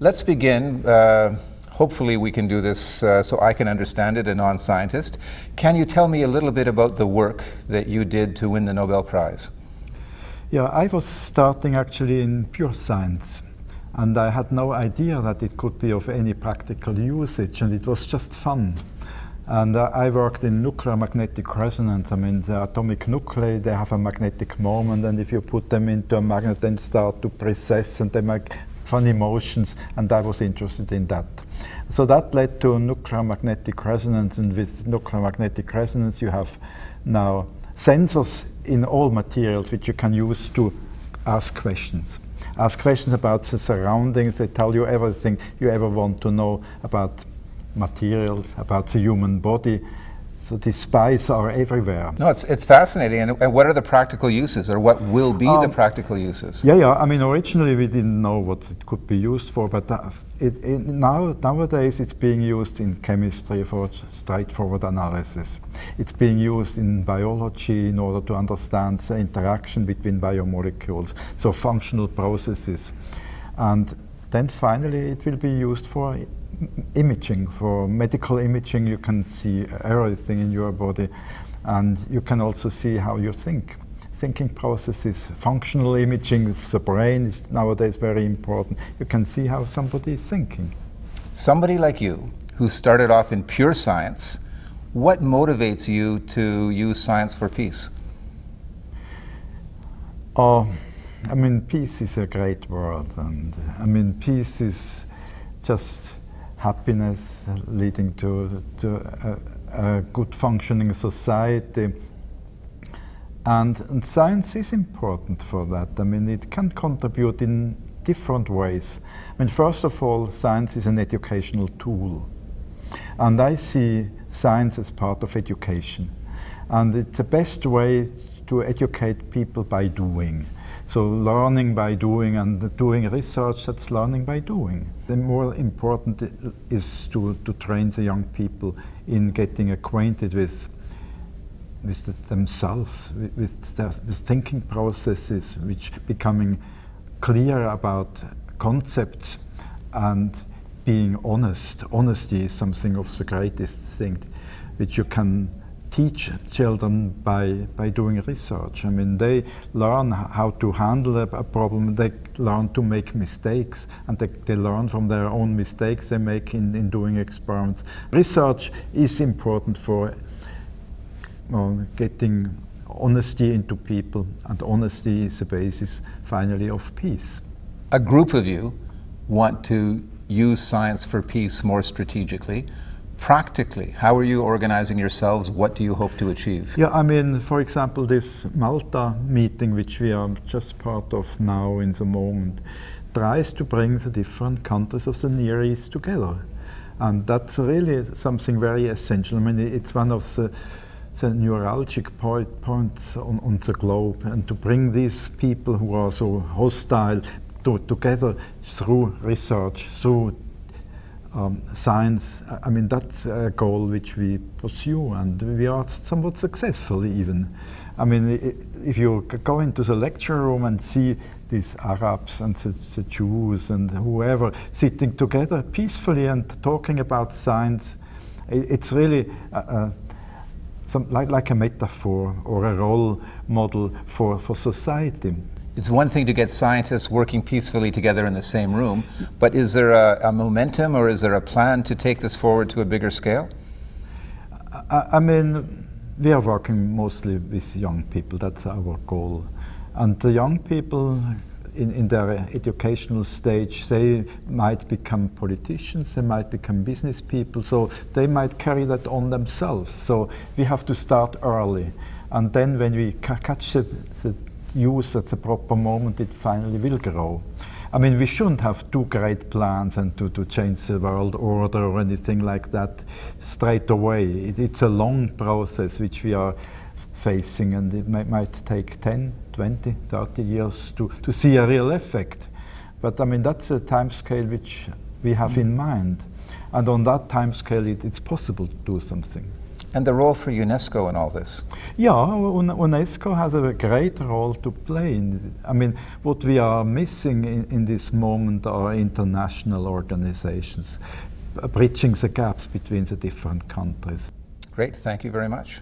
Let's begin. Uh, hopefully, we can do this uh, so I can understand it, a non scientist. Can you tell me a little bit about the work that you did to win the Nobel Prize? Yeah, I was starting actually in pure science. And I had no idea that it could be of any practical usage, and it was just fun. And uh, I worked in nuclear magnetic resonance. I mean, the atomic nuclei, they have a magnetic moment, and if you put them into a magnet, they start to precess and they make funny emotions, and I was interested in that. So that led to nuclear magnetic resonance, and with nuclear magnetic resonance, you have now sensors in all materials which you can use to ask questions. Ask questions about the surroundings, they tell you everything you ever want to know about materials, about the human body. So these spies are everywhere. No, it's, it's fascinating. And, and what are the practical uses, or what will be um, the practical uses? Yeah, yeah. I mean, originally we didn't know what it could be used for, but uh, it, it, now nowadays it's being used in chemistry for straightforward analysis. It's being used in biology in order to understand the interaction between biomolecules, so functional processes, and then finally it will be used for imaging, for medical imaging, you can see everything in your body, and you can also see how you think. Thinking processes, functional imaging of the brain is nowadays very important. You can see how somebody is thinking. Somebody like you, who started off in pure science, what motivates you to use science for peace? Oh, I mean, peace is a great word, and I mean, peace is just happiness, leading to, to a, a good functioning society. And, and, science is important for that. I mean, it can contribute in different ways. I mean, first of all, science is an educational tool. And I see science as part of education. And it's the best way to educate people by doing. So learning by doing and doing research, that's learning by doing. The more important is to, to train the young people in getting acquainted with with the, themselves, with, with their with thinking processes, which becoming clear about concepts and being honest. Honesty is something of the greatest thing which you can teach children by, by doing research. I mean, they learn how to handle a, problem, they learn to make mistakes, and they, they learn from their own mistakes they make in, in doing experiments. Research is important for well, getting honesty into people, and honesty is the basis, finally, of peace. A group of you want to use science for peace more strategically practically, how are you organizing yourselves? What do you hope to achieve? Yeah, I mean, for example, this Malta meeting, which we are just part of now in the moment, tries to bring the different countries of the Near East together. And that's really something very essential. I mean, it's one of the, the neuralgic point, points on, on the globe, and to bring these people who are so hostile to, together through research, through um, science, I mean, that's a goal which we pursue, and we are somewhat successful even. I mean, if you go into the lecture room and see these Arabs and the, the Jews and whoever sitting together peacefully and talking about science, it's really some, like, like a metaphor or a role model for, for society. It's one thing to get scientists working peacefully together in the same room, but is there a, a momentum or is there a plan to take this forward to a bigger scale? I, I, mean, we are working mostly with young people, that's our goal. And the young people in, in their educational stage, they might become politicians, they might become business people, so they might carry that on themselves. So we have to start early. And then when we ca catch the, the use at the proper moment, it finally will grow. I mean, we shouldn't have too great plans and to, to change the world order or anything like that straight away. It, it's a long process which we are facing, and it might, might take 10, 20, 30 years to, to see a real effect. But I mean, that's a time scale which we have in mind. And on that time scale, it, it's possible to do something. And the role for UNESCO in all this? Yeah, UNESCO has a great role to play. In, I mean, what we are missing in, in this moment are international organizations, bridging the gaps between the different countries. Great, thank you very much.